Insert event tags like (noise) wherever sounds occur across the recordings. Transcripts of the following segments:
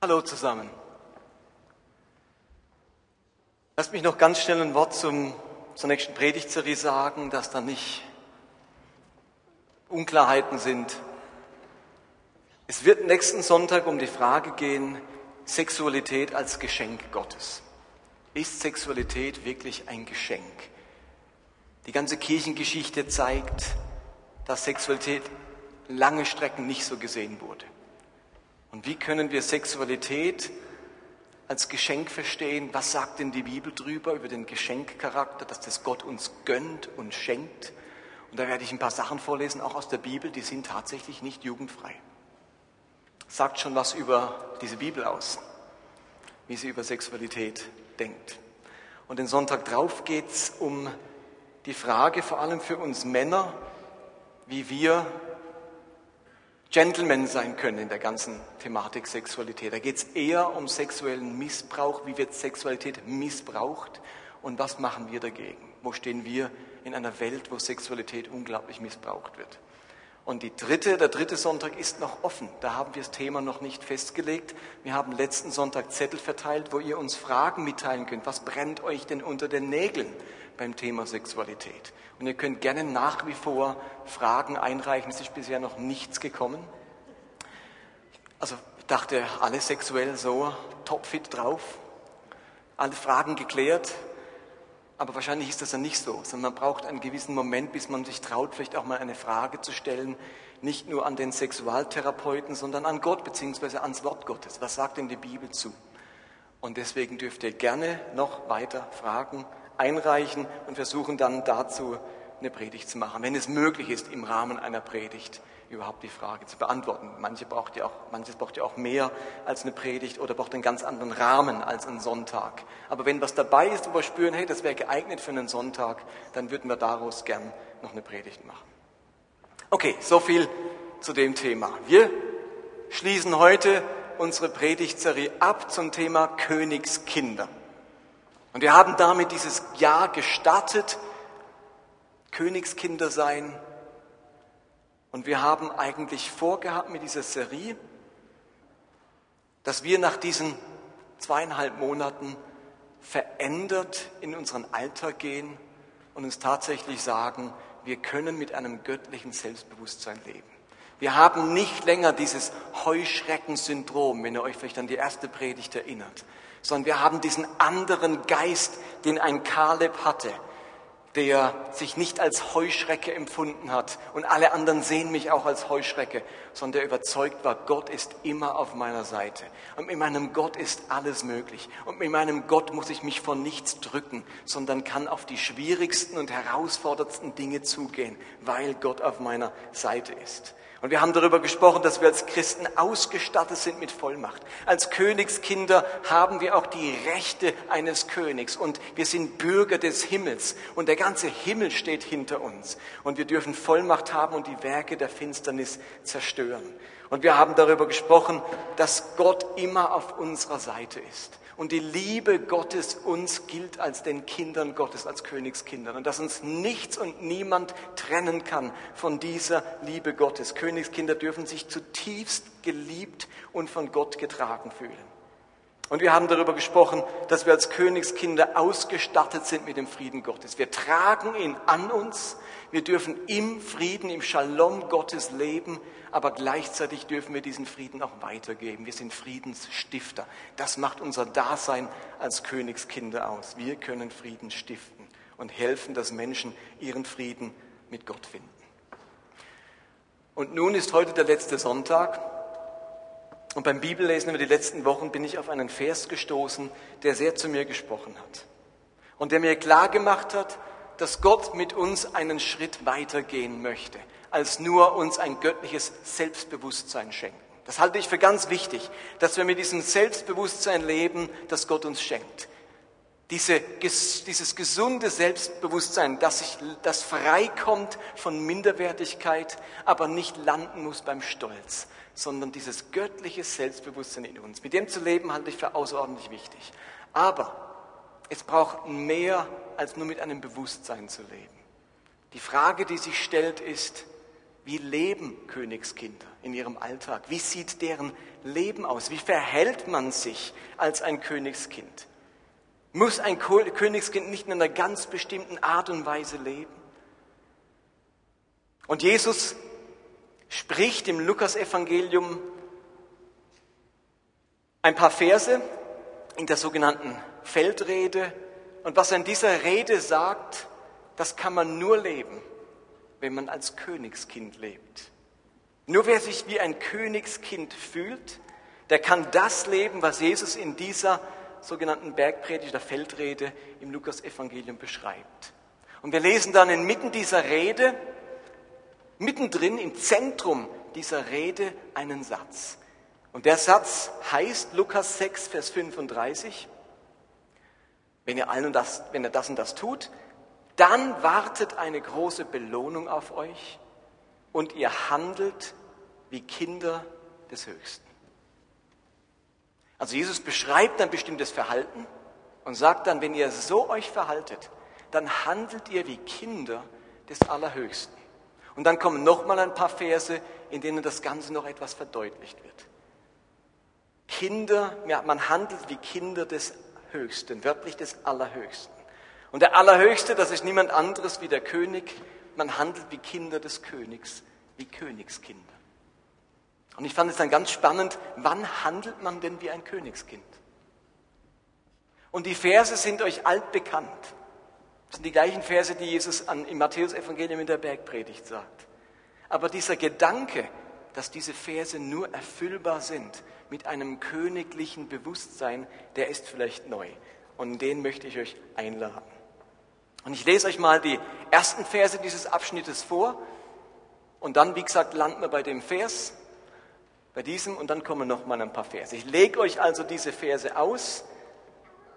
Hallo zusammen. Lasst mich noch ganz schnell ein Wort zum, zur nächsten Predigtserie sagen, dass da nicht Unklarheiten sind. Es wird nächsten Sonntag um die Frage gehen, Sexualität als Geschenk Gottes. Ist Sexualität wirklich ein Geschenk? Die ganze Kirchengeschichte zeigt, dass Sexualität lange Strecken nicht so gesehen wurde. Und wie können wir Sexualität als Geschenk verstehen? Was sagt denn die Bibel drüber, über den Geschenkcharakter, dass das Gott uns gönnt und schenkt? Und da werde ich ein paar Sachen vorlesen, auch aus der Bibel, die sind tatsächlich nicht jugendfrei. Sagt schon was über diese Bibel aus, wie sie über Sexualität denkt. Und den Sonntag drauf geht es um die Frage, vor allem für uns Männer, wie wir Gentleman sein können in der ganzen Thematik Sexualität. Da geht es eher um sexuellen Missbrauch, wie wird Sexualität missbraucht und was machen wir dagegen? Wo stehen wir in einer Welt, wo Sexualität unglaublich missbraucht wird? Und die dritte, der dritte Sonntag ist noch offen. Da haben wir das Thema noch nicht festgelegt. Wir haben letzten Sonntag Zettel verteilt, wo ihr uns Fragen mitteilen könnt. Was brennt euch denn unter den Nägeln beim Thema Sexualität? Und ihr könnt gerne nach wie vor Fragen einreichen. Es ist bisher noch nichts gekommen. Also ich dachte, alle sexuell so topfit drauf, alle Fragen geklärt. Aber wahrscheinlich ist das ja nicht so, sondern man braucht einen gewissen Moment, bis man sich traut, vielleicht auch mal eine Frage zu stellen, nicht nur an den Sexualtherapeuten, sondern an Gott beziehungsweise ans Wort Gottes. Was sagt denn die Bibel zu? Und deswegen dürft ihr gerne noch weiter Fragen einreichen und versuchen dann dazu eine Predigt zu machen, wenn es möglich ist, im Rahmen einer Predigt überhaupt die Frage zu beantworten. Manche braucht ja auch, manches braucht ja auch mehr als eine Predigt oder braucht einen ganz anderen Rahmen als einen Sonntag. Aber wenn was dabei ist, wo wir spüren, hey, das wäre geeignet für einen Sonntag, dann würden wir daraus gern noch eine Predigt machen. Okay, so viel zu dem Thema. Wir schließen heute unsere Predigtserie ab zum Thema Königskinder. Und wir haben damit dieses Jahr gestartet, Königskinder sein. Und wir haben eigentlich vorgehabt mit dieser Serie, dass wir nach diesen zweieinhalb Monaten verändert in unseren Alltag gehen und uns tatsächlich sagen, wir können mit einem göttlichen Selbstbewusstsein leben. Wir haben nicht länger dieses Heuschreckensyndrom, wenn ihr euch vielleicht an die erste Predigt erinnert, sondern wir haben diesen anderen Geist, den ein Kaleb hatte, der sich nicht als Heuschrecke empfunden hat. Und alle anderen sehen mich auch als Heuschrecke, sondern der überzeugt war, Gott ist immer auf meiner Seite. Und mit meinem Gott ist alles möglich. Und mit meinem Gott muss ich mich vor nichts drücken, sondern kann auf die schwierigsten und herausforderndsten Dinge zugehen, weil Gott auf meiner Seite ist. Und wir haben darüber gesprochen, dass wir als Christen ausgestattet sind mit Vollmacht. Als Königskinder haben wir auch die Rechte eines Königs und wir sind Bürger des Himmels und der ganze Himmel steht hinter uns und wir dürfen Vollmacht haben und die Werke der Finsternis zerstören. Und wir haben darüber gesprochen, dass Gott immer auf unserer Seite ist. Und die Liebe Gottes uns gilt als den Kindern Gottes, als Königskindern. Und dass uns nichts und niemand trennen kann von dieser Liebe Gottes. Königskinder dürfen sich zutiefst geliebt und von Gott getragen fühlen. Und wir haben darüber gesprochen, dass wir als Königskinder ausgestattet sind mit dem Frieden Gottes. Wir tragen ihn an uns. Wir dürfen im Frieden, im Shalom Gottes leben, aber gleichzeitig dürfen wir diesen Frieden auch weitergeben. Wir sind Friedensstifter. Das macht unser Dasein als Königskinder aus. Wir können Frieden stiften und helfen, dass Menschen ihren Frieden mit Gott finden. Und nun ist heute der letzte Sonntag und beim Bibellesen über die letzten Wochen bin ich auf einen Vers gestoßen, der sehr zu mir gesprochen hat. Und der mir klar gemacht hat, dass Gott mit uns einen Schritt weitergehen möchte, als nur uns ein göttliches Selbstbewusstsein schenken. Das halte ich für ganz wichtig, dass wir mit diesem Selbstbewusstsein leben, das Gott uns schenkt. Diese, dieses gesunde Selbstbewusstsein, dass ich, das freikommt von Minderwertigkeit, aber nicht landen muss beim Stolz, sondern dieses göttliche Selbstbewusstsein in uns. Mit dem zu leben halte ich für außerordentlich wichtig. Aber es braucht mehr als nur mit einem Bewusstsein zu leben. Die Frage, die sich stellt, ist, wie leben Königskinder in ihrem Alltag? Wie sieht deren Leben aus? Wie verhält man sich als ein Königskind? Muss ein Königskind nicht in einer ganz bestimmten Art und Weise leben? Und Jesus spricht im Lukasevangelium ein paar Verse in der sogenannten Feldrede. Und was er in dieser Rede sagt, das kann man nur leben, wenn man als Königskind lebt. Nur wer sich wie ein Königskind fühlt, der kann das leben, was Jesus in dieser sogenannten Bergpredigt, der Feldrede im Lukas-Evangelium beschreibt. Und wir lesen dann inmitten dieser Rede, mittendrin im Zentrum dieser Rede einen Satz. Und der Satz heißt Lukas 6, Vers 35. Wenn ihr, allen das, wenn ihr das und das tut, dann wartet eine große Belohnung auf euch und ihr handelt wie Kinder des Höchsten. Also Jesus beschreibt ein bestimmtes Verhalten und sagt dann, wenn ihr so euch verhaltet, dann handelt ihr wie Kinder des Allerhöchsten. Und dann kommen nochmal ein paar Verse, in denen das Ganze noch etwas verdeutlicht wird. Kinder, man handelt wie Kinder des Höchsten, wörtlich des Allerhöchsten. Und der Allerhöchste, das ist niemand anderes wie der König. Man handelt wie Kinder des Königs, wie Königskinder. Und ich fand es dann ganz spannend, wann handelt man denn wie ein Königskind? Und die Verse sind euch altbekannt. Das sind die gleichen Verse, die Jesus an, im Matthäus-Evangelium in der Bergpredigt sagt. Aber dieser Gedanke, dass diese Verse nur erfüllbar sind mit einem königlichen Bewusstsein, der ist vielleicht neu. Und den möchte ich euch einladen. Und ich lese euch mal die ersten Verse dieses Abschnittes vor. Und dann, wie gesagt, landen wir bei dem Vers, bei diesem, und dann kommen noch mal ein paar Verse. Ich lege euch also diese Verse aus,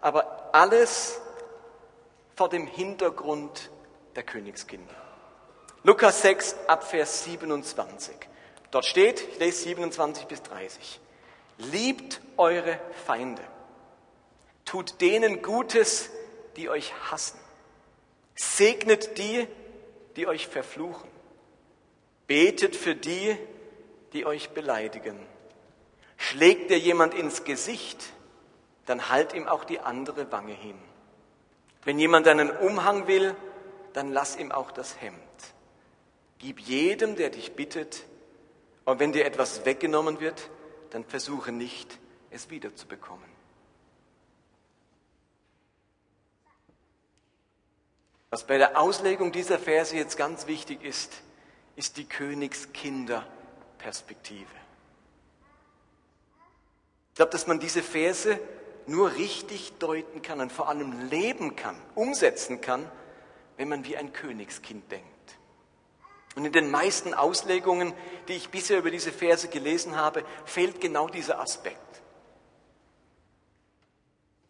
aber alles vor dem Hintergrund der Königskinder. Lukas 6 Abvers 27. Dort steht, ich lese 27 bis 30. Liebt eure Feinde. Tut denen Gutes, die euch hassen. Segnet die, die euch verfluchen. Betet für die, die euch beleidigen. Schlägt dir jemand ins Gesicht, dann halt ihm auch die andere Wange hin. Wenn jemand einen Umhang will, dann lass ihm auch das Hemd. Gib jedem, der dich bittet, und wenn dir etwas weggenommen wird, dann versuche nicht, es wiederzubekommen. Was bei der Auslegung dieser Verse jetzt ganz wichtig ist, ist die Königskinderperspektive. Ich glaube, dass man diese Verse nur richtig deuten kann und vor allem leben kann, umsetzen kann, wenn man wie ein Königskind denkt. Und in den meisten Auslegungen, die ich bisher über diese Verse gelesen habe, fehlt genau dieser Aspekt.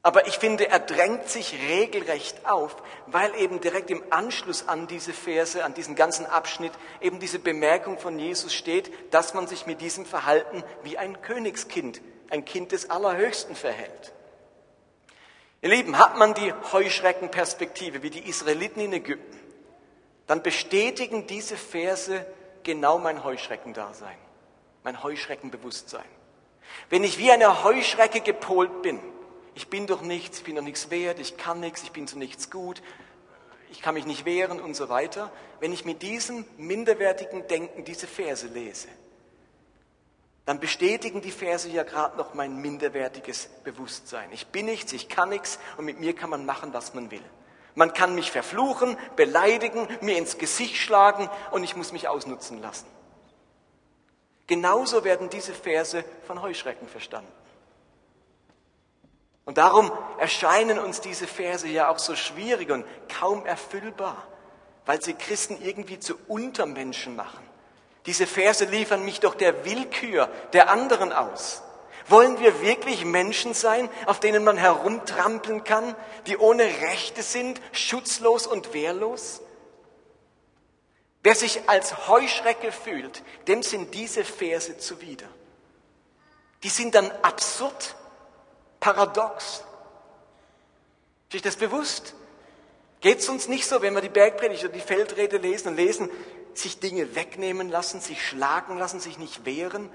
Aber ich finde, er drängt sich regelrecht auf, weil eben direkt im Anschluss an diese Verse, an diesen ganzen Abschnitt, eben diese Bemerkung von Jesus steht, dass man sich mit diesem Verhalten wie ein Königskind, ein Kind des Allerhöchsten verhält. Ihr Lieben, hat man die Heuschreckenperspektive wie die Israeliten in Ägypten, dann bestätigen diese Verse genau mein Heuschreckendasein, mein Heuschreckenbewusstsein. Wenn ich wie eine Heuschrecke gepolt bin, ich bin doch nichts, ich bin doch nichts wert, ich kann nichts, ich bin zu nichts gut, ich kann mich nicht wehren und so weiter. Wenn ich mit diesem minderwertigen Denken diese Verse lese, dann bestätigen die Verse ja gerade noch mein minderwertiges Bewusstsein. Ich bin nichts, ich kann nichts und mit mir kann man machen, was man will. Man kann mich verfluchen, beleidigen, mir ins Gesicht schlagen und ich muss mich ausnutzen lassen. Genauso werden diese Verse von Heuschrecken verstanden. Und darum erscheinen uns diese Verse ja auch so schwierig und kaum erfüllbar, weil sie Christen irgendwie zu Untermenschen machen. Diese Verse liefern mich doch der Willkür der anderen aus. Wollen wir wirklich Menschen sein, auf denen man herumtrampeln kann, die ohne Rechte sind, schutzlos und wehrlos? Wer sich als Heuschrecke fühlt, dem sind diese Verse zuwider. Die sind dann absurd paradox. Ist das bewusst? Geht es uns nicht so, wenn wir die Bergpredigt oder die Feldrede lesen und lesen, sich Dinge wegnehmen lassen, sich schlagen lassen, sich nicht wehren.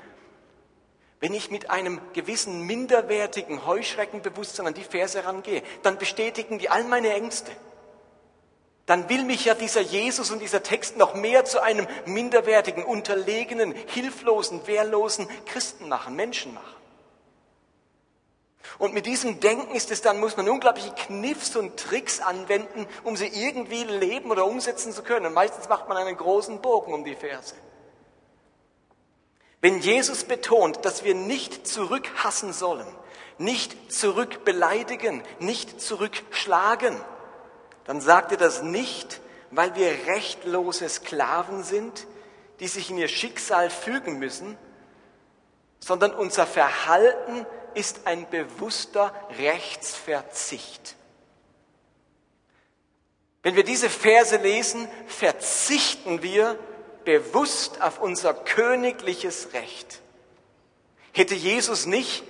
Wenn ich mit einem gewissen minderwertigen Heuschreckenbewusstsein an die Verse rangehe, dann bestätigen die all meine Ängste. Dann will mich ja dieser Jesus und dieser Text noch mehr zu einem minderwertigen, unterlegenen, hilflosen, wehrlosen Christen machen, Menschen machen. Und mit diesem Denken ist es dann, muss man unglaubliche Kniffs und Tricks anwenden, um sie irgendwie leben oder umsetzen zu können. Und meistens macht man einen großen Bogen um die Verse. Wenn Jesus betont, dass wir nicht zurückhassen sollen, nicht zurückbeleidigen, nicht zurückschlagen, dann sagt er das nicht, weil wir rechtlose Sklaven sind, die sich in ihr Schicksal fügen müssen, sondern unser Verhalten ist ein bewusster Rechtsverzicht. Wenn wir diese Verse lesen, verzichten wir bewusst auf unser königliches Recht. Hätte Jesus nicht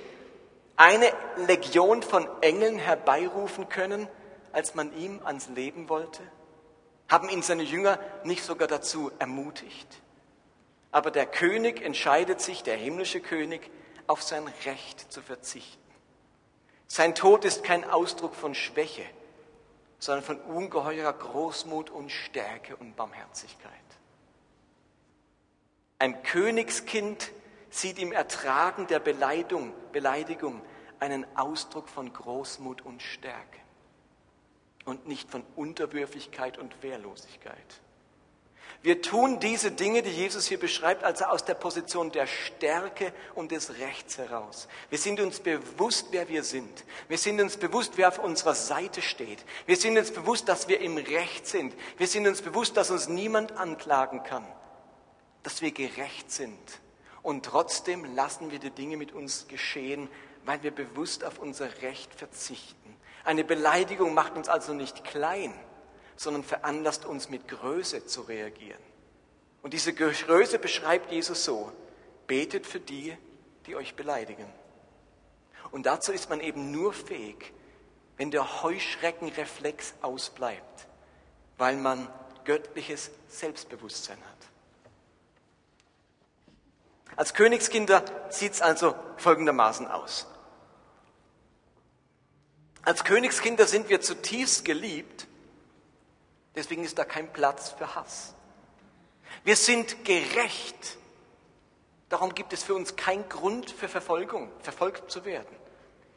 eine Legion von Engeln herbeirufen können, als man ihm ans Leben wollte? Haben ihn seine Jünger nicht sogar dazu ermutigt? Aber der König entscheidet sich, der himmlische König, auf sein Recht zu verzichten. Sein Tod ist kein Ausdruck von Schwäche, sondern von ungeheurer Großmut und Stärke und Barmherzigkeit. Ein Königskind sieht im Ertragen der Beleidigung, Beleidigung einen Ausdruck von Großmut und Stärke und nicht von Unterwürfigkeit und Wehrlosigkeit. Wir tun diese Dinge, die Jesus hier beschreibt, also aus der Position der Stärke und des Rechts heraus. Wir sind uns bewusst, wer wir sind. Wir sind uns bewusst, wer auf unserer Seite steht. Wir sind uns bewusst, dass wir im Recht sind. Wir sind uns bewusst, dass uns niemand anklagen kann. Dass wir gerecht sind. Und trotzdem lassen wir die Dinge mit uns geschehen, weil wir bewusst auf unser Recht verzichten. Eine Beleidigung macht uns also nicht klein, sondern veranlasst uns mit Größe zu reagieren. Und diese Größe beschreibt Jesus so, betet für die, die euch beleidigen. Und dazu ist man eben nur fähig, wenn der Heuschreckenreflex ausbleibt, weil man göttliches Selbstbewusstsein hat. Als Königskinder sieht es also folgendermaßen aus. Als Königskinder sind wir zutiefst geliebt Deswegen ist da kein Platz für Hass. Wir sind gerecht. Darum gibt es für uns keinen Grund für Verfolgung, verfolgt zu werden.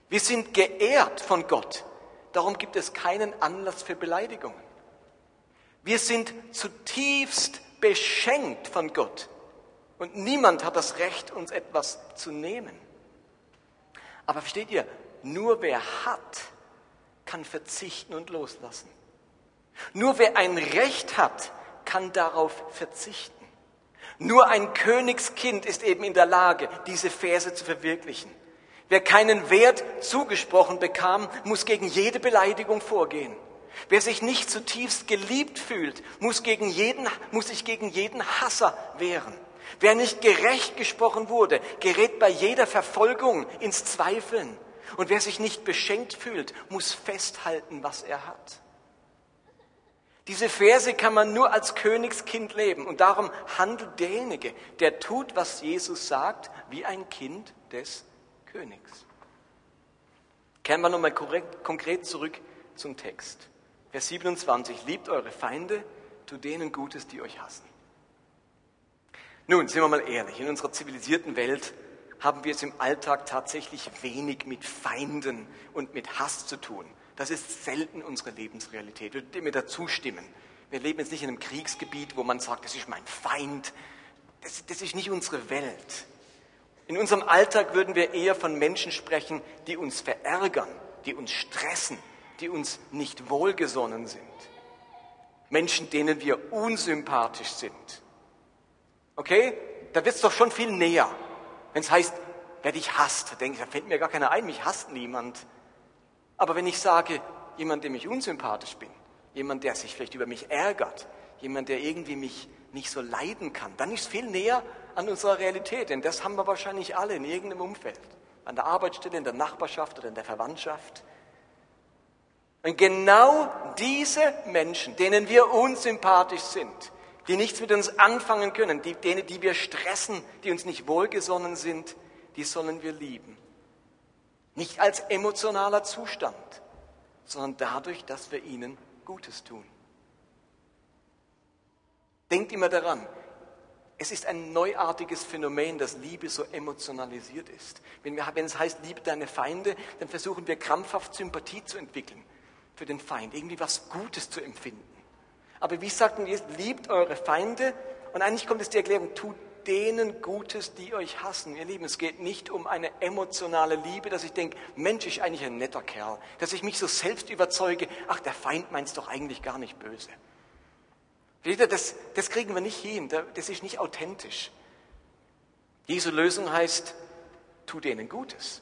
Wir sind geehrt von Gott. Darum gibt es keinen Anlass für Beleidigungen. Wir sind zutiefst beschenkt von Gott. Und niemand hat das Recht, uns etwas zu nehmen. Aber versteht ihr, nur wer hat, kann verzichten und loslassen. Nur wer ein Recht hat, kann darauf verzichten. Nur ein Königskind ist eben in der Lage, diese Verse zu verwirklichen. Wer keinen Wert zugesprochen bekam, muss gegen jede Beleidigung vorgehen. Wer sich nicht zutiefst geliebt fühlt, muss, gegen jeden, muss sich gegen jeden Hasser wehren. Wer nicht gerecht gesprochen wurde, gerät bei jeder Verfolgung ins Zweifeln. Und wer sich nicht beschenkt fühlt, muss festhalten, was er hat. Diese Verse kann man nur als Königskind leben. Und darum handelt derjenige, der tut, was Jesus sagt, wie ein Kind des Königs. Kehren wir nochmal konkret zurück zum Text. Vers 27. Liebt eure Feinde, tut denen Gutes, die euch hassen. Nun, sind wir mal ehrlich, in unserer zivilisierten Welt haben wir es im Alltag tatsächlich wenig mit Feinden und mit Hass zu tun. Das ist selten unsere Lebensrealität. Ich würde mir dazu stimmen. Wir leben jetzt nicht in einem Kriegsgebiet, wo man sagt, das ist mein Feind. Das, das ist nicht unsere Welt. In unserem Alltag würden wir eher von Menschen sprechen, die uns verärgern, die uns stressen, die uns nicht wohlgesonnen sind. Menschen, denen wir unsympathisch sind. Okay? Da wird es doch schon viel näher. Wenn es heißt, wer dich hasst, denke ich, da fällt mir gar keiner ein, mich hasst niemand. Aber wenn ich sage, jemand, dem ich unsympathisch bin, jemand, der sich vielleicht über mich ärgert, jemand, der irgendwie mich nicht so leiden kann, dann ist viel näher an unserer Realität, denn das haben wir wahrscheinlich alle in irgendeinem Umfeld, an der Arbeitsstelle, in der Nachbarschaft oder in der Verwandtschaft. Und genau diese Menschen, denen wir unsympathisch sind, die nichts mit uns anfangen können, die, denen, die wir stressen, die uns nicht wohlgesonnen sind, die sollen wir lieben. Nicht als emotionaler Zustand, sondern dadurch, dass wir ihnen Gutes tun. Denkt immer daran, es ist ein neuartiges Phänomen, dass Liebe so emotionalisiert ist. Wenn, wir, wenn es heißt, liebe deine Feinde, dann versuchen wir krampfhaft Sympathie zu entwickeln für den Feind, irgendwie was Gutes zu empfinden. Aber wie sagt denn Jesus, liebt eure Feinde? Und eigentlich kommt es die Erklärung, tut denen Gutes, die euch hassen. Ihr Lieben, es geht nicht um eine emotionale Liebe, dass ich denke, Mensch, ist eigentlich ein netter Kerl. Dass ich mich so selbst überzeuge, ach, der Feind meint es doch eigentlich gar nicht böse. Das, das kriegen wir nicht hin, das ist nicht authentisch. Diese Lösung heißt, tu denen Gutes.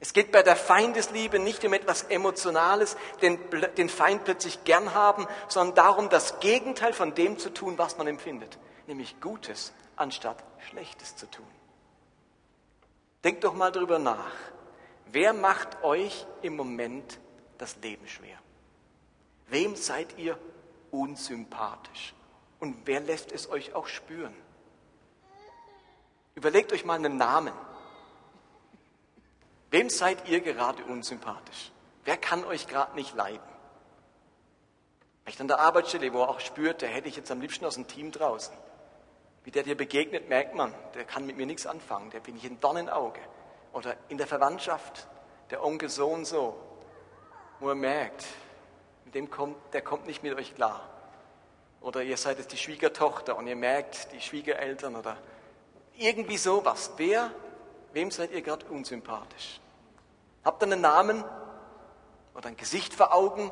Es geht bei der Feindesliebe nicht um etwas Emotionales, den, den Feind plötzlich gern haben, sondern darum, das Gegenteil von dem zu tun, was man empfindet, nämlich Gutes anstatt Schlechtes zu tun. Denkt doch mal darüber nach. Wer macht euch im Moment das Leben schwer? Wem seid ihr unsympathisch. Und wer lässt es euch auch spüren? Überlegt euch mal einen Namen. Wem seid ihr gerade unsympathisch? Wer kann euch gerade nicht leiden? Vielleicht an der Arbeitsstelle, wo er auch spürt, der hätte ich jetzt am liebsten aus dem Team draußen. Wie der dir begegnet, merkt man, der kann mit mir nichts anfangen, der bin ich ein Dornenauge. Oder in der Verwandtschaft, der Onkel so und so, wo er merkt, mit dem kommt, der kommt nicht mit euch klar. Oder ihr seid jetzt die Schwiegertochter und ihr merkt, die Schwiegereltern oder irgendwie sowas. Wer, wem seid ihr gerade unsympathisch? Habt ihr einen Namen oder ein Gesicht vor Augen?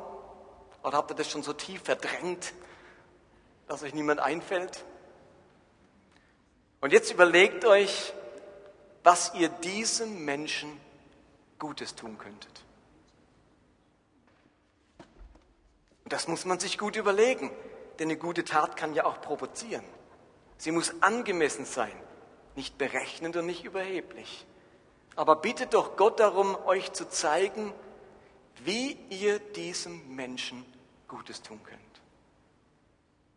Oder habt ihr das schon so tief verdrängt, dass euch niemand einfällt? Und jetzt überlegt euch, was ihr diesem Menschen Gutes tun könntet. Und das muss man sich gut überlegen, denn eine gute Tat kann ja auch provozieren. Sie muss angemessen sein, nicht berechnend und nicht überheblich. Aber bittet doch Gott darum, euch zu zeigen, wie ihr diesem Menschen Gutes tun könnt.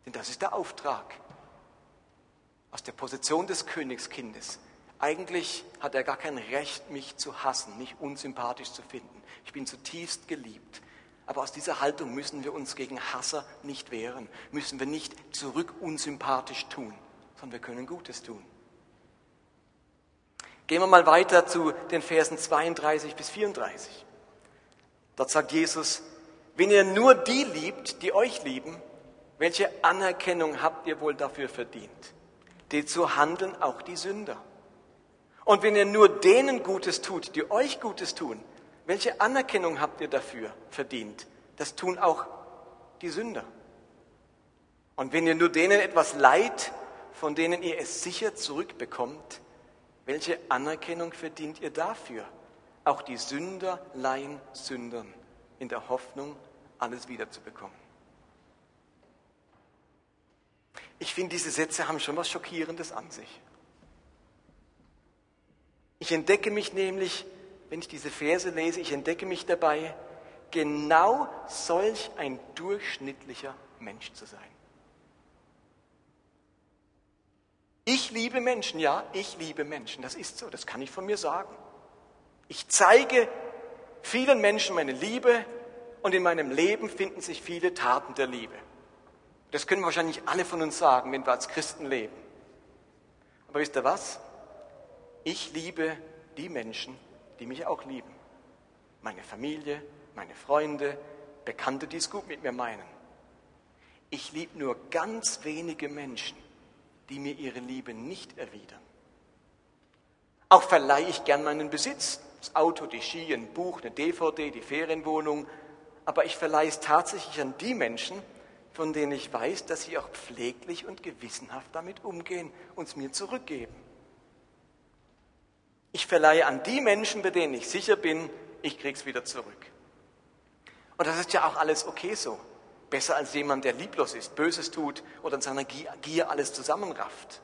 Denn das ist der Auftrag aus der Position des Königskindes. Eigentlich hat er gar kein Recht, mich zu hassen, mich unsympathisch zu finden. Ich bin zutiefst geliebt. Aber aus dieser Haltung müssen wir uns gegen Hasser nicht wehren, müssen wir nicht zurück unsympathisch tun, sondern wir können Gutes tun. Gehen wir mal weiter zu den Versen 32 bis 34. Dort sagt Jesus, wenn ihr nur die liebt, die euch lieben, welche Anerkennung habt ihr wohl dafür verdient? Die zu handeln auch die Sünder. Und wenn ihr nur denen Gutes tut, die euch Gutes tun, welche Anerkennung habt ihr dafür verdient? Das tun auch die Sünder. Und wenn ihr nur denen etwas leid, von denen ihr es sicher zurückbekommt, welche Anerkennung verdient ihr dafür? Auch die Sünder leihen Sündern in der Hoffnung, alles wiederzubekommen. Ich finde, diese Sätze haben schon was Schockierendes an sich. Ich entdecke mich nämlich wenn ich diese Verse lese, ich entdecke mich dabei, genau solch ein durchschnittlicher Mensch zu sein. Ich liebe Menschen, ja, ich liebe Menschen, das ist so, das kann ich von mir sagen. Ich zeige vielen Menschen meine Liebe und in meinem Leben finden sich viele Taten der Liebe. Das können wahrscheinlich alle von uns sagen, wenn wir als Christen leben. Aber wisst ihr was? Ich liebe die Menschen, die mich auch lieben. Meine Familie, meine Freunde, Bekannte, die es gut mit mir meinen. Ich liebe nur ganz wenige Menschen, die mir ihre Liebe nicht erwidern. Auch verleihe ich gern meinen Besitz, das Auto, die Ski, ein Buch, eine DVD, die Ferienwohnung, aber ich verleihe es tatsächlich an die Menschen, von denen ich weiß, dass sie auch pfleglich und gewissenhaft damit umgehen und es mir zurückgeben. Ich verleihe an die Menschen, bei denen ich sicher bin, ich krieg's wieder zurück. Und das ist ja auch alles okay so. Besser als jemand, der lieblos ist, Böses tut oder in seiner Gier alles zusammenrafft.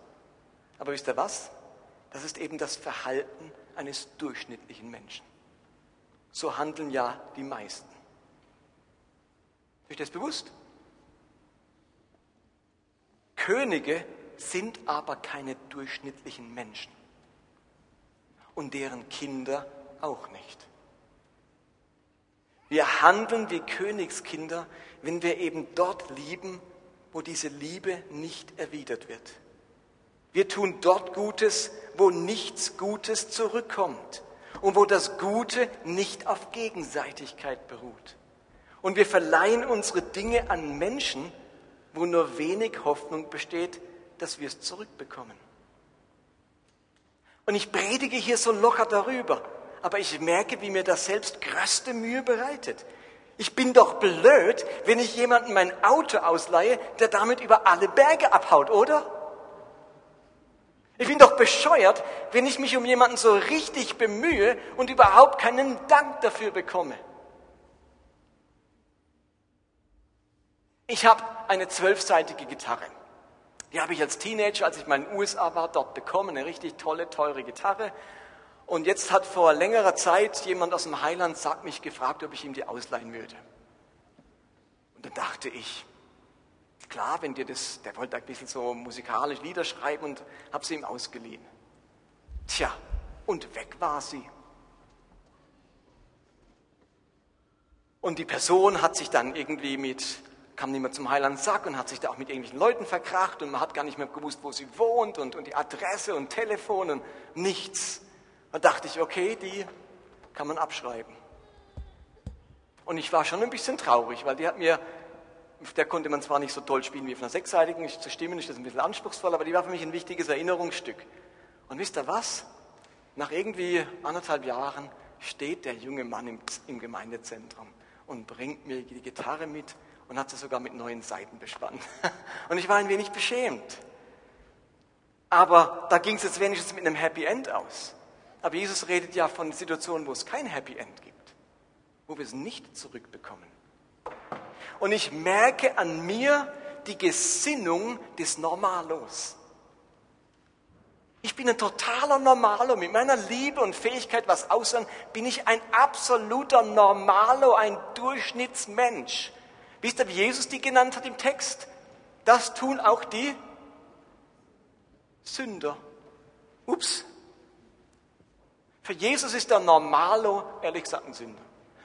Aber wisst ihr was? Das ist eben das Verhalten eines durchschnittlichen Menschen. So handeln ja die meisten. Ist euch das bewusst? Könige sind aber keine durchschnittlichen Menschen. Und deren Kinder auch nicht. Wir handeln wie Königskinder, wenn wir eben dort lieben, wo diese Liebe nicht erwidert wird. Wir tun dort Gutes, wo nichts Gutes zurückkommt und wo das Gute nicht auf Gegenseitigkeit beruht. Und wir verleihen unsere Dinge an Menschen, wo nur wenig Hoffnung besteht, dass wir es zurückbekommen. Und ich predige hier so locker darüber, aber ich merke, wie mir das selbst größte Mühe bereitet. Ich bin doch blöd, wenn ich jemandem mein Auto ausleihe, der damit über alle Berge abhaut, oder? Ich bin doch bescheuert, wenn ich mich um jemanden so richtig bemühe und überhaupt keinen Dank dafür bekomme. Ich habe eine zwölfseitige Gitarre. Die habe ich als Teenager, als ich mal in den USA war, dort bekommen. Eine richtig tolle, teure Gitarre. Und jetzt hat vor längerer Zeit jemand aus dem Heiland sagt mich gefragt, ob ich ihm die ausleihen würde. Und dann dachte ich, klar, wenn dir das, der wollte ein bisschen so musikalisch Lieder schreiben und habe sie ihm ausgeliehen. Tja, und weg war sie. Und die Person hat sich dann irgendwie mit kam niemand zum Heiland Sack und hat sich da auch mit irgendwelchen Leuten verkracht und man hat gar nicht mehr gewusst, wo sie wohnt und, und die Adresse und Telefon und nichts. Da dachte ich, okay, die kann man abschreiben. Und ich war schon ein bisschen traurig, weil die hat mir, der konnte man zwar nicht so toll spielen wie auf einer sechsseitigen, nicht zu stimmen ist das ein bisschen anspruchsvoll, aber die war für mich ein wichtiges Erinnerungsstück. Und wisst ihr was? Nach irgendwie anderthalb Jahren steht der junge Mann im, im Gemeindezentrum und bringt mir die Gitarre mit und hat sie sogar mit neuen Seiten bespannt. (laughs) Und ich war ein wenig beschämt. Aber da ging es jetzt wenigstens mit einem Happy End aus. Aber Jesus redet ja von Situationen, wo es kein Happy End gibt, wo wir es nicht zurückbekommen. Und ich merke an mir die Gesinnung des Normalos. Ich bin ein totaler Normalo. Mit meiner Liebe und Fähigkeit, was aussehen, bin ich ein absoluter Normalo, ein Durchschnittsmensch. Wisst ihr, wie Jesus die genannt hat im Text? Das tun auch die Sünder. Ups. Für Jesus ist der Normalo, ehrlich gesagt, ein Sünder.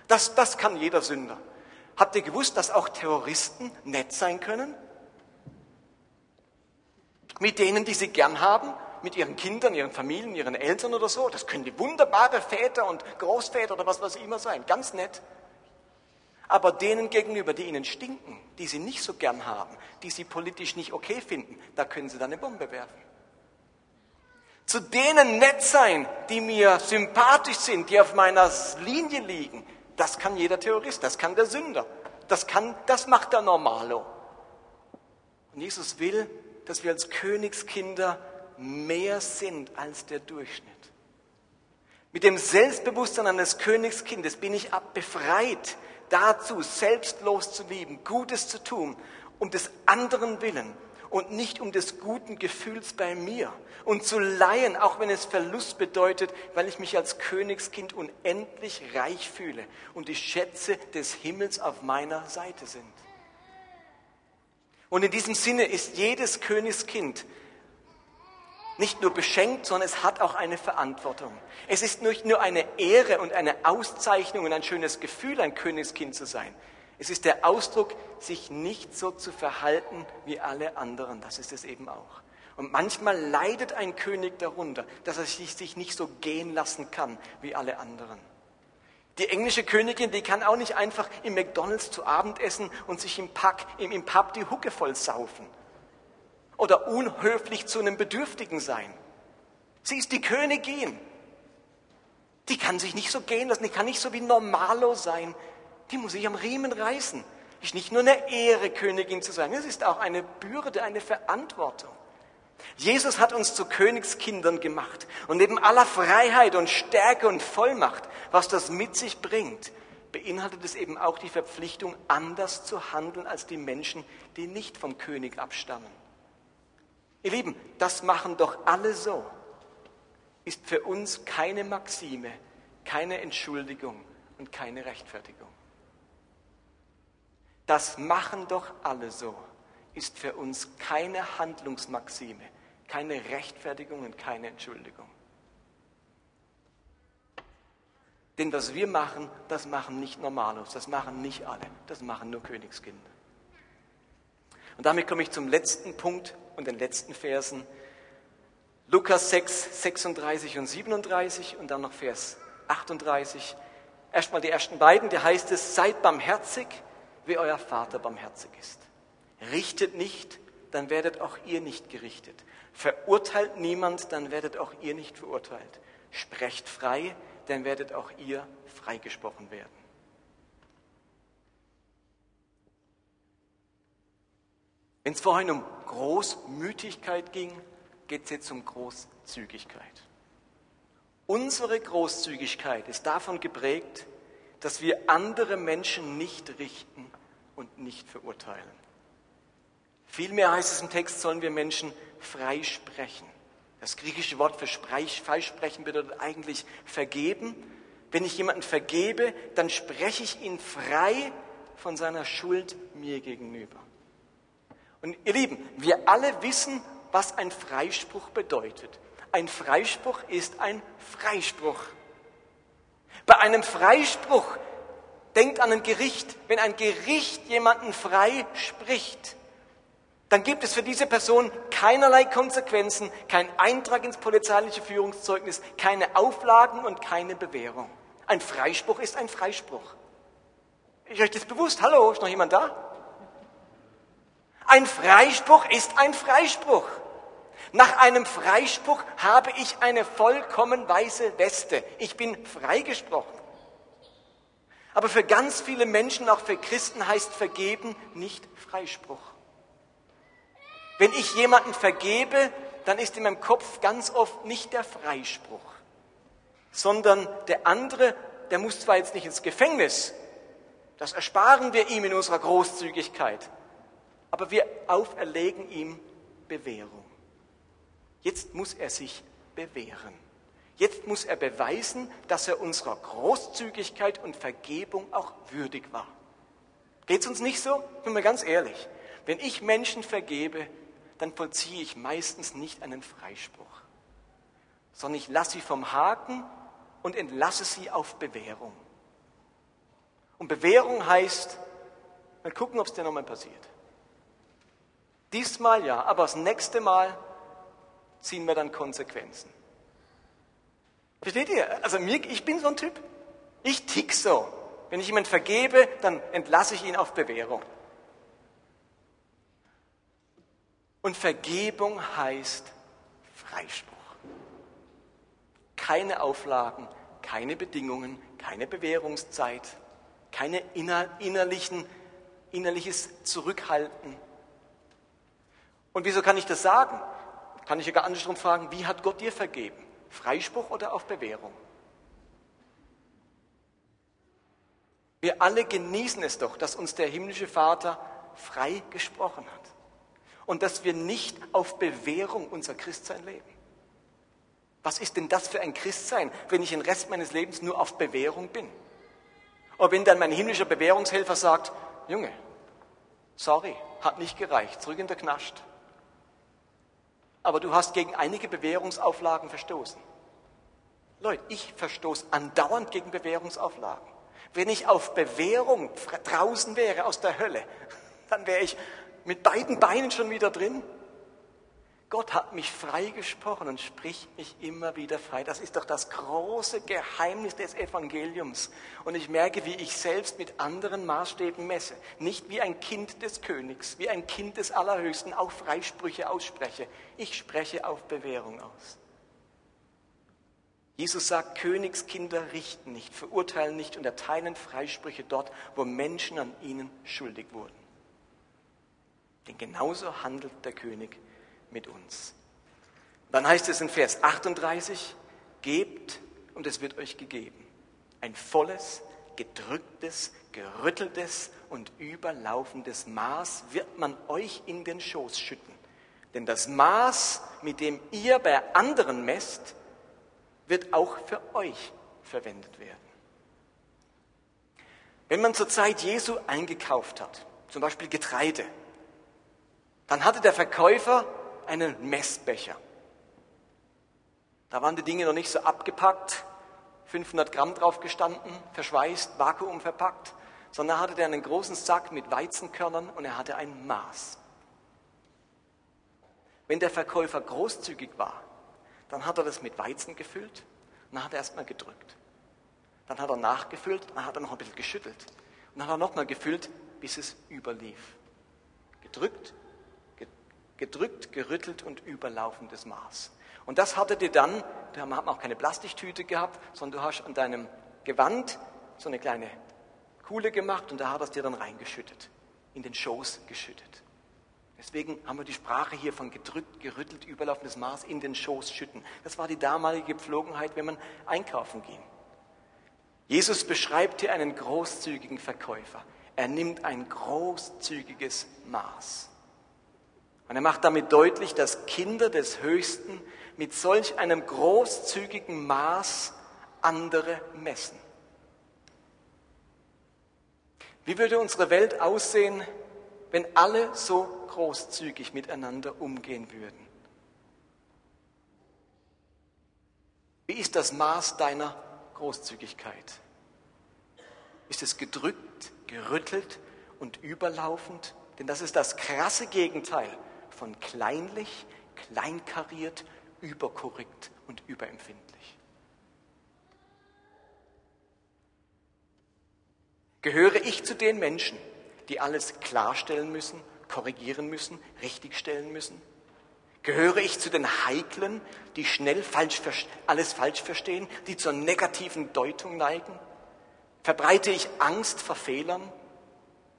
Das, das kann jeder Sünder. Habt ihr gewusst, dass auch Terroristen nett sein können? Mit denen, die sie gern haben, mit ihren Kindern, ihren Familien, ihren Eltern oder so. Das können die wunderbare Väter und Großväter oder was weiß ich immer sein. Ganz nett aber denen gegenüber, die ihnen stinken, die sie nicht so gern haben, die sie politisch nicht okay finden, da können sie dann eine Bombe werfen. Zu denen nett sein, die mir sympathisch sind, die auf meiner Linie liegen, das kann jeder Terrorist, das kann der Sünder, das, kann, das macht der Normalo. Und Jesus will, dass wir als Königskinder mehr sind als der Durchschnitt. Mit dem Selbstbewusstsein eines Königskindes bin ich befreit dazu, selbstlos zu lieben, Gutes zu tun, um des anderen willen und nicht um des guten Gefühls bei mir und zu leihen, auch wenn es Verlust bedeutet, weil ich mich als Königskind unendlich reich fühle und die Schätze des Himmels auf meiner Seite sind. Und in diesem Sinne ist jedes Königskind nicht nur beschenkt, sondern es hat auch eine Verantwortung. Es ist nicht nur eine Ehre und eine Auszeichnung und ein schönes Gefühl, ein Königskind zu sein. Es ist der Ausdruck, sich nicht so zu verhalten wie alle anderen. Das ist es eben auch. Und manchmal leidet ein König darunter, dass er sich nicht so gehen lassen kann wie alle anderen. Die englische Königin, die kann auch nicht einfach im McDonalds zu Abend essen und sich im, Pack, im, im Pub die Hucke voll saufen oder unhöflich zu einem Bedürftigen sein. Sie ist die Königin. Die kann sich nicht so gehen lassen, die kann nicht so wie Normalo sein. Die muss sich am Riemen reißen. Ist nicht nur eine Ehre, Königin zu sein, es ist auch eine Bürde, eine Verantwortung. Jesus hat uns zu Königskindern gemacht und neben aller Freiheit und Stärke und Vollmacht, was das mit sich bringt, beinhaltet es eben auch die Verpflichtung, anders zu handeln als die Menschen, die nicht vom König abstammen. Ihr Lieben, das machen doch alle so. Ist für uns keine Maxime, keine Entschuldigung und keine Rechtfertigung. Das machen doch alle so. ist für uns keine Handlungsmaxime, keine Rechtfertigung und keine Entschuldigung. Denn was wir machen, das machen nicht Normalos, das machen nicht alle, das machen nur Königskinder. Und damit komme ich zum letzten Punkt und den letzten Versen. Lukas 6, 36 und 37 und dann noch Vers 38. Erstmal die ersten beiden, da heißt es, seid barmherzig, wie euer Vater barmherzig ist. Richtet nicht, dann werdet auch ihr nicht gerichtet. Verurteilt niemand, dann werdet auch ihr nicht verurteilt. Sprecht frei, dann werdet auch ihr freigesprochen werden. Wenn es vorhin um Großmütigkeit ging, geht es jetzt um Großzügigkeit. Unsere Großzügigkeit ist davon geprägt, dass wir andere Menschen nicht richten und nicht verurteilen. Vielmehr heißt es im Text, sollen wir Menschen freisprechen. Das griechische Wort für freisprechen bedeutet eigentlich vergeben. Wenn ich jemanden vergebe, dann spreche ich ihn frei von seiner Schuld mir gegenüber. Und ihr Lieben, wir alle wissen, was ein Freispruch bedeutet. Ein Freispruch ist ein Freispruch. Bei einem Freispruch denkt an ein Gericht. Wenn ein Gericht jemanden frei spricht, dann gibt es für diese Person keinerlei Konsequenzen, kein Eintrag ins polizeiliche Führungszeugnis, keine Auflagen und keine Bewährung. Ein Freispruch ist ein Freispruch. Ist euch das bewusst? Hallo, ist noch jemand da? Ein Freispruch ist ein Freispruch. Nach einem Freispruch habe ich eine vollkommen weiße Weste. Ich bin freigesprochen. Aber für ganz viele Menschen, auch für Christen, heißt vergeben nicht Freispruch. Wenn ich jemanden vergebe, dann ist in meinem Kopf ganz oft nicht der Freispruch, sondern der andere, der muss zwar jetzt nicht ins Gefängnis, das ersparen wir ihm in unserer Großzügigkeit, aber wir auferlegen ihm Bewährung. Jetzt muss er sich bewähren. Jetzt muss er beweisen, dass er unserer Großzügigkeit und Vergebung auch würdig war. Geht es uns nicht so? Bin mir ganz ehrlich. Wenn ich Menschen vergebe, dann vollziehe ich meistens nicht einen Freispruch, sondern ich lasse sie vom Haken und entlasse sie auf Bewährung. Und Bewährung heißt, mal gucken, ob es dir nochmal passiert. Diesmal ja, aber das nächste Mal ziehen wir dann Konsequenzen. Versteht ihr? Also mir, ich bin so ein Typ. Ich tick so. Wenn ich jemand vergebe, dann entlasse ich ihn auf Bewährung. Und Vergebung heißt Freispruch. Keine Auflagen, keine Bedingungen, keine Bewährungszeit, keine inner, innerlichen, innerliches Zurückhalten. Und wieso kann ich das sagen? Kann ich sogar andersrum fragen, wie hat Gott dir vergeben? Freispruch oder auf Bewährung? Wir alle genießen es doch, dass uns der himmlische Vater frei gesprochen hat und dass wir nicht auf Bewährung unser Christsein leben. Was ist denn das für ein Christsein, wenn ich den Rest meines Lebens nur auf Bewährung bin? Oder wenn dann mein himmlischer Bewährungshelfer sagt, Junge, sorry, hat nicht gereicht, zurück in der Knast. Aber du hast gegen einige Bewährungsauflagen verstoßen. Leute, ich verstoße andauernd gegen Bewährungsauflagen. Wenn ich auf Bewährung draußen wäre aus der Hölle, (laughs) dann wäre ich mit beiden Beinen schon wieder drin. Gott hat mich freigesprochen und spricht mich immer wieder frei. Das ist doch das große Geheimnis des Evangeliums. Und ich merke, wie ich selbst mit anderen Maßstäben messe. Nicht wie ein Kind des Königs, wie ein Kind des Allerhöchsten auch Freisprüche ausspreche. Ich spreche auf Bewährung aus. Jesus sagt, Königskinder richten nicht, verurteilen nicht und erteilen Freisprüche dort, wo Menschen an ihnen schuldig wurden. Denn genauso handelt der König mit uns. Dann heißt es in Vers 38, gebt und es wird euch gegeben. Ein volles, gedrücktes, gerütteltes und überlaufendes Maß wird man euch in den Schoß schütten. Denn das Maß, mit dem ihr bei anderen messt, wird auch für euch verwendet werden. Wenn man zur Zeit Jesu eingekauft hat, zum Beispiel Getreide, Dann hatte der Verkäufer einen Messbecher. Da waren die Dinge noch nicht so abgepackt, 500 Gramm drauf gestanden, verschweißt, Vakuum verpackt, sondern hatte er einen großen Sack mit Weizenkörnern und er hatte ein Maß. Wenn der Verkäufer großzügig war, dann hat er das mit Weizen gefüllt und dann hat er erstmal gedrückt. Dann hat er nachgefüllt, dann hat er noch ein bisschen geschüttelt. Und dann hat er nochmal gefüllt, bis es überlief. Gedrückt, gedrückt, gerüttelt und überlaufendes Maß. Und das hattet ihr dann, da haben auch keine Plastiktüte gehabt, sondern du hast an deinem Gewand so eine kleine Kuhle gemacht und da hat es dir dann reingeschüttet, in den Schoß geschüttet. Deswegen haben wir die Sprache hier von gedrückt, gerüttelt, überlaufendes Maß in den Schoß schütten. Das war die damalige Gepflogenheit, wenn man einkaufen ging. Jesus beschreibt hier einen großzügigen Verkäufer. Er nimmt ein großzügiges Maß. Und er macht damit deutlich, dass Kinder des Höchsten mit solch einem großzügigen Maß andere messen. Wie würde unsere Welt aussehen, wenn alle so großzügig miteinander umgehen würden? Wie ist das Maß deiner Großzügigkeit? Ist es gedrückt, gerüttelt und überlaufend? Denn das ist das krasse Gegenteil von kleinlich, kleinkariert, überkorrekt und überempfindlich. Gehöre ich zu den Menschen, die alles klarstellen müssen, korrigieren müssen, richtigstellen müssen? Gehöre ich zu den Heiklen, die schnell falsch, alles falsch verstehen, die zur negativen Deutung neigen? Verbreite ich Angst vor Fehlern?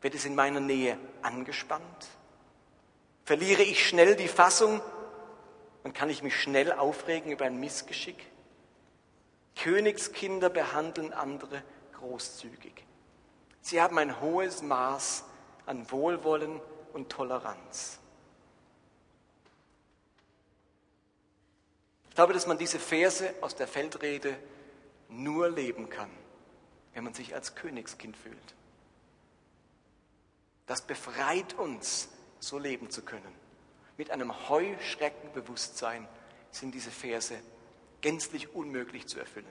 Wird es in meiner Nähe angespannt? Verliere ich schnell die Fassung und kann ich mich schnell aufregen über ein Missgeschick? Königskinder behandeln andere großzügig. Sie haben ein hohes Maß an Wohlwollen und Toleranz. Ich glaube, dass man diese Verse aus der Feldrede nur leben kann, wenn man sich als Königskind fühlt. Das befreit uns, so leben zu können. Mit einem Heuschreckenbewusstsein sind diese Verse gänzlich unmöglich zu erfüllen.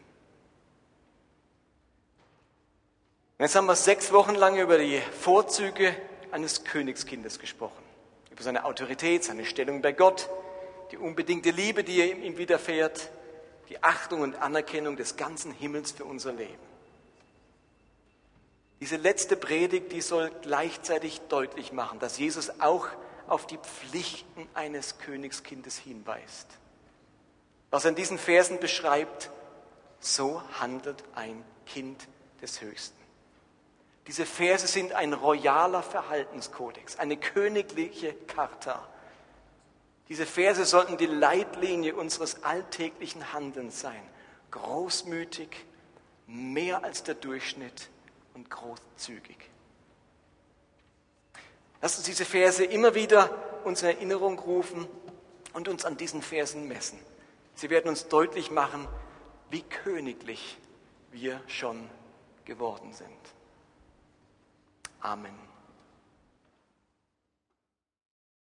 jetzt haben wir sechs Wochen lang über die Vorzüge eines Königskindes gesprochen. Über seine Autorität, seine Stellung bei Gott, die unbedingte Liebe, die ihm widerfährt, die Achtung und Anerkennung des ganzen Himmels für unser Leben. Diese letzte Predigt, die soll gleichzeitig deutlich machen, dass Jesus auch auf die Pflichten eines Königskindes hinweist. Was er in diesen Versen beschreibt, so handelt ein Kind des Höchsten. Diese Verse sind ein royaler Verhaltenskodex, eine königliche Charta. Diese Verse sollten die Leitlinie unseres alltäglichen Handelns sein. Großmütig, mehr als der Durchschnitt und großzügig. Lass uns diese Verse immer wieder uns in Erinnerung rufen und uns an diesen Versen messen. Sie werden uns deutlich machen, wie königlich wir schon geworden sind. Amen.